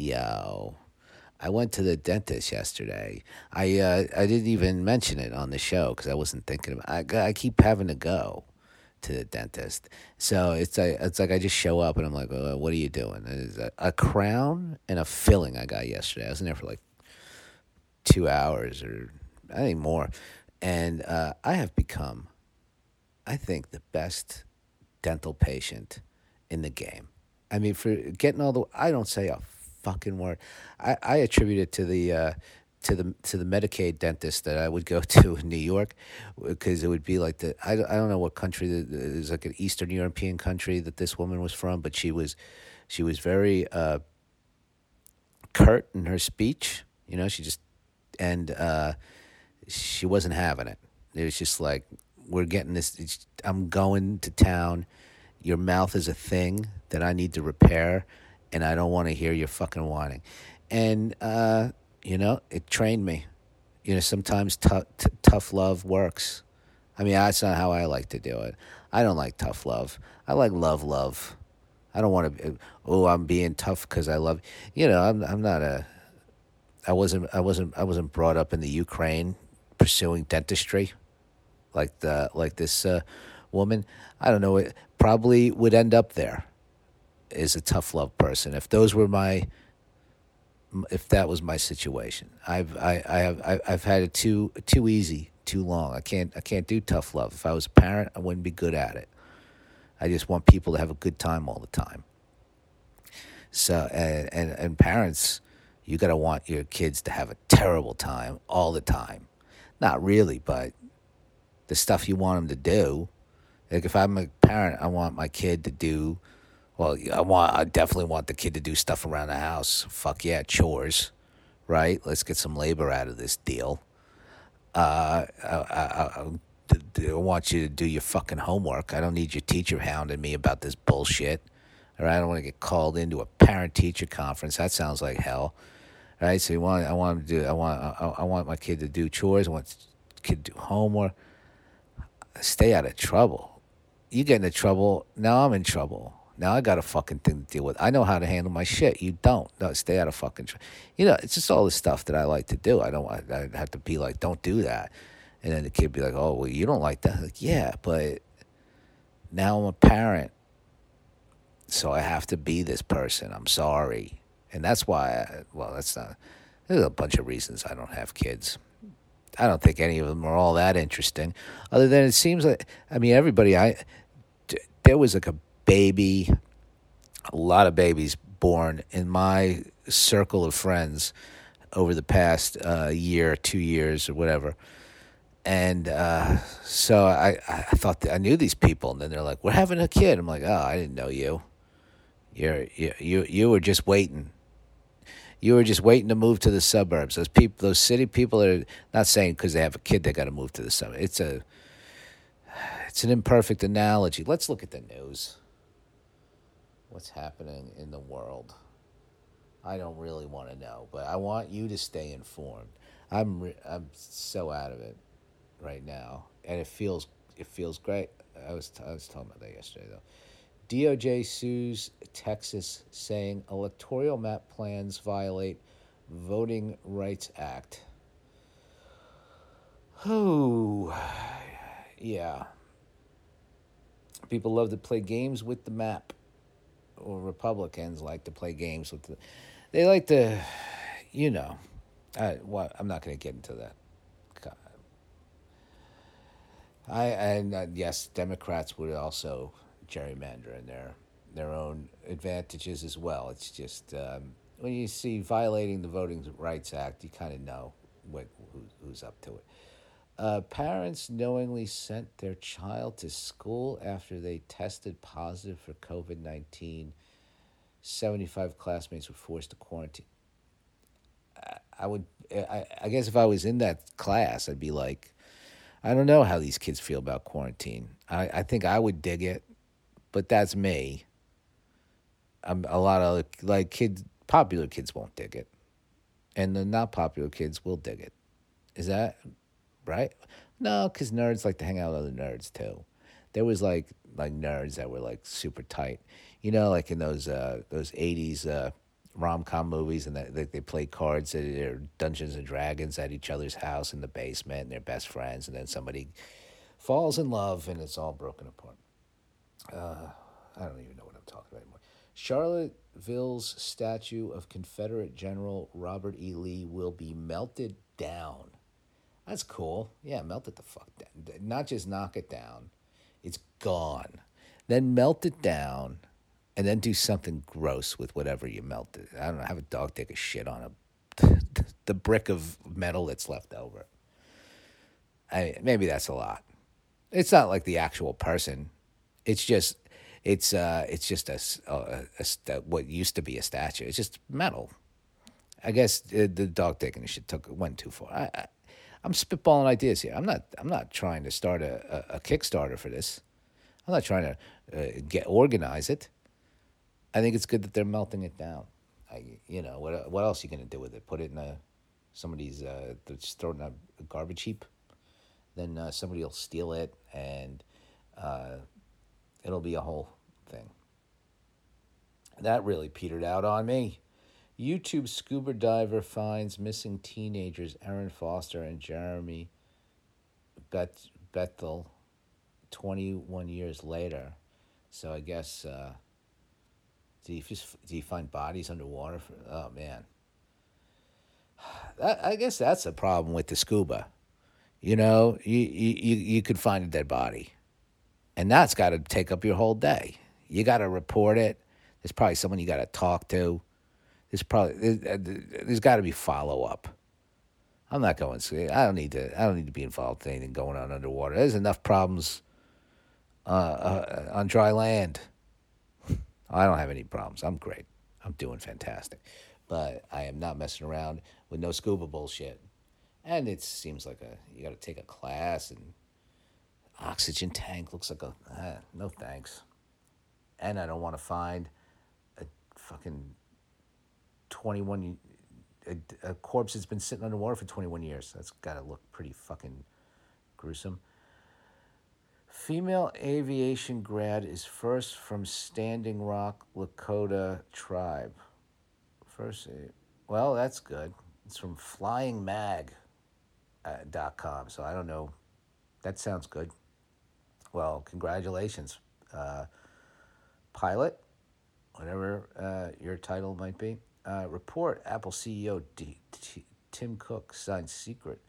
Yo, I went to the dentist yesterday. I uh, I didn't even mention it on the show because I wasn't thinking about. I I keep having to go to the dentist, so it's like it's like I just show up and I'm like, uh, what are you doing? A, a crown and a filling I got yesterday. I was in there for like two hours or I think more, and uh, I have become, I think, the best dental patient in the game. I mean, for getting all the, I don't say a fucking word. I, I attribute it to the uh, to the to the Medicaid dentist that I would go to in New York because it would be like the I, I don't know what country it was like an Eastern European country that this woman was from, but she was she was very uh, curt in her speech. You know, she just and uh, she wasn't having it. It was just like we're getting this. I'm going to town. Your mouth is a thing that I need to repair and I don't want to hear your fucking whining. And, uh, you know, it trained me. You know, sometimes t- t- tough love works. I mean, that's not how I like to do it. I don't like tough love. I like love, love. I don't want to. Oh, I'm being tough because I love. You know, I'm. I'm not a. I wasn't. I wasn't. I wasn't brought up in the Ukraine pursuing dentistry, like the like this uh, woman. I don't know. It probably would end up there is a tough love person. If those were my, if that was my situation, I've I, I have I've had it too too easy, too long. I can't I can't do tough love. If I was a parent, I wouldn't be good at it. I just want people to have a good time all the time. So and and, and parents, you got to want your kids to have a terrible time all the time. Not really, but the stuff you want them to do. Like if I'm a parent, I want my kid to do well, I want I definitely want the kid to do stuff around the house. Fuck yeah, chores, right? Let's get some labor out of this deal. Uh, I, I, I, I want you to do your fucking homework. I don't need your teacher hounding me about this bullshit. All right, I don't want to get called into a parent teacher conference. That sounds like hell. All right, so you want I want to do I want I, I want my kid to do chores. I want kid to do homework. Stay out of trouble. You get into trouble. Now I'm in trouble. Now I got a fucking thing to deal with. I know how to handle my shit. You don't. No, stay out of fucking. Tr- you know, it's just all the stuff that I like to do. I don't. want. I have to be like, don't do that, and then the kid be like, oh, well, you don't like that. Like, yeah, but now I'm a parent, so I have to be this person. I'm sorry, and that's why. I, well, that's not. There's a bunch of reasons I don't have kids. I don't think any of them are all that interesting, other than it seems like. I mean, everybody. I there was like a baby, a lot of babies born in my circle of friends over the past uh, year, two years, or whatever. And uh, so I, I thought I knew these people, and then they're like, "We're having a kid." I'm like, "Oh, I didn't know you. You're you you you were just waiting. You were just waiting to move to the suburbs. Those people, those city people are not saying because they have a kid they got to move to the suburbs. It's a it's an imperfect analogy. Let's look at the news what's happening in the world. I don't really want to know, but I want you to stay informed. I'm re- I'm so out of it right now, and it feels it feels great. I was t- I was talking about that yesterday though. DOJ sues Texas, saying electoral map plans violate Voting Rights Act. Oh, yeah. People love to play games with the map or Republicans like to play games with the, they like to, you know, I, well, I'm not going to get into that. I and uh, yes, Democrats would also gerrymander in their their own advantages as well. It's just um, when you see violating the Voting Rights Act, you kind of know what who, who's up to it. Uh, parents knowingly sent their child to school after they tested positive for COVID 19. 75 classmates were forced to quarantine. I, I would, I, I guess if I was in that class, I'd be like, I don't know how these kids feel about quarantine. I, I think I would dig it, but that's me. I'm, a lot of like kids, popular kids won't dig it, and the not popular kids will dig it. Is that right? No, because nerds like to hang out with other nerds too. There was like like nerds that were like super tight, you know, like in those uh, those eighties uh, rom com movies, and that they, they play cards or Dungeons and Dragons at each other's house in the basement, and they're best friends, and then somebody falls in love, and it's all broken apart. Uh, I don't even know what I'm talking about anymore. Charlottesville's statue of Confederate General Robert E. Lee will be melted down. That's cool. Yeah, melt it the fuck down. Not just knock it down. It's gone. Then melt it down and then do something gross with whatever you melted. I don't know, have a dog take a shit on a the brick of metal that's left over. I mean, maybe that's a lot. It's not like the actual person. It's just it's uh it's just a, a, a, what used to be a statue. It's just metal. I guess the, the dog taking shit took went too far. I, I I'm spitballing ideas here. I'm not I'm not trying to start a, a, a Kickstarter for this. I'm not trying to uh, get organize it. I think it's good that they're melting it down. I, you know, what what else are you gonna do with it? Put it in a somebody's uh, just throw it in a, garbage heap. Then uh, somebody will steal it, and uh, it'll be a whole thing. That really petered out on me. YouTube scuba diver finds missing teenagers Erin Foster and Jeremy Beth- Bethel 21 years later. So I guess uh, do you just do you find bodies underwater? For, oh man, that, I guess that's a problem with the scuba. You know, you you you could find a dead body, and that's got to take up your whole day. You got to report it. There's probably someone you got to talk to. There's probably there's, there's got to be follow up. I'm not going. I don't need to. I don't need to be involved in anything going on underwater. There's enough problems uh, uh, on dry land. I don't have any problems. I'm great. I'm doing fantastic. But I am not messing around with no scuba bullshit. And it seems like a you got to take a class and oxygen tank looks like a uh, no thanks. And I don't want to find a fucking 21 a, a corpse that's been sitting underwater for 21 years. That's got to look pretty fucking gruesome. Female aviation grad is first from Standing Rock Lakota tribe. First, well, that's good. It's from flyingmag.com, uh, so I don't know. That sounds good. Well, congratulations, uh, pilot, whatever uh, your title might be. Uh, report Apple CEO D- T- Tim Cook signed secret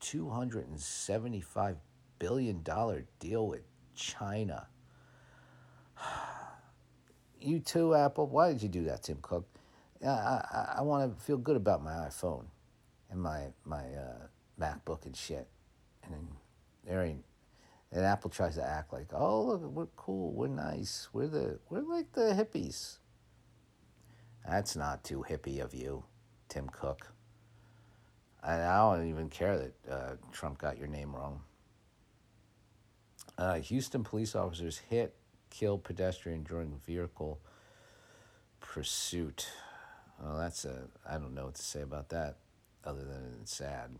$275 billion deal with China. You too, Apple. Why did you do that, Tim Cook? I, I, I want to feel good about my iPhone and my my uh, MacBook and shit. And then there ain't. And Apple tries to act like, oh look, we're cool, we're nice, we're the we're like the hippies. That's not too hippie of you, Tim Cook. I don't even care that uh, Trump got your name wrong. Uh, Houston police officers hit, kill pedestrian during vehicle pursuit. Well, that's a, I don't know what to say about that other than it's sad.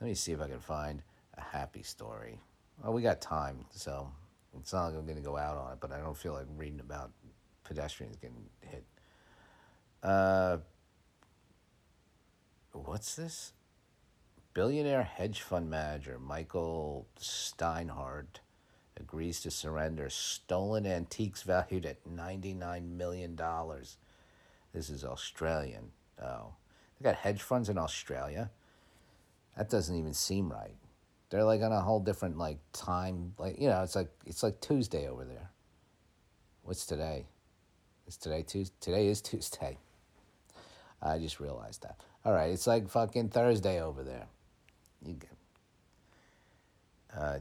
Let me see if I can find a happy story. Well, we got time, so it's not like I'm going to go out on it, but I don't feel like reading about pedestrians getting hit. Uh, what's this? Billionaire hedge fund manager Michael Steinhardt agrees to surrender stolen antiques valued at $99 million. This is Australian. Oh, they got hedge funds in Australia. That doesn't even seem right. They're like on a whole different like time. Like you know, it's like it's like Tuesday over there. What's today? Is today Tuesday? Today is Tuesday. I just realized that. All right, it's like fucking Thursday over there. You get. Uh,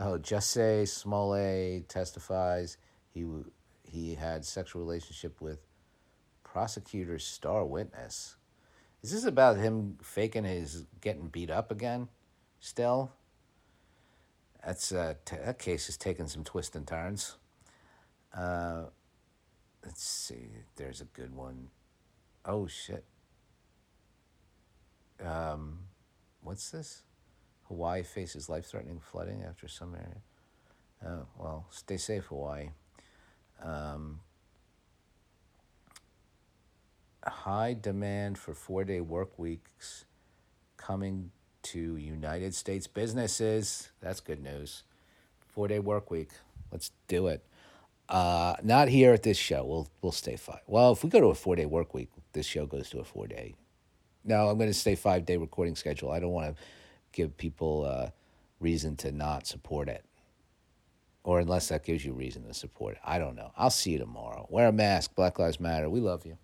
oh, Jussie Smollett testifies he he had sexual relationship with prosecutor's star witness. Is this about him faking his getting beat up again? Still, that's uh, t- that case is taking some twists and turns. Uh, let's see. There's a good one. Oh shit. Um, what's this? Hawaii faces life threatening flooding after some area. Oh, well, stay safe, Hawaii. Um, high demand for four day work weeks coming to United States businesses. That's good news. Four day work week. Let's do it. Uh, not here at this show. We'll we'll stay five. Well, if we go to a four day work week, this show goes to a four day. No, I'm going to stay five day recording schedule. I don't want to give people uh, reason to not support it, or unless that gives you reason to support it. I don't know. I'll see you tomorrow. Wear a mask. Black Lives Matter. We love you.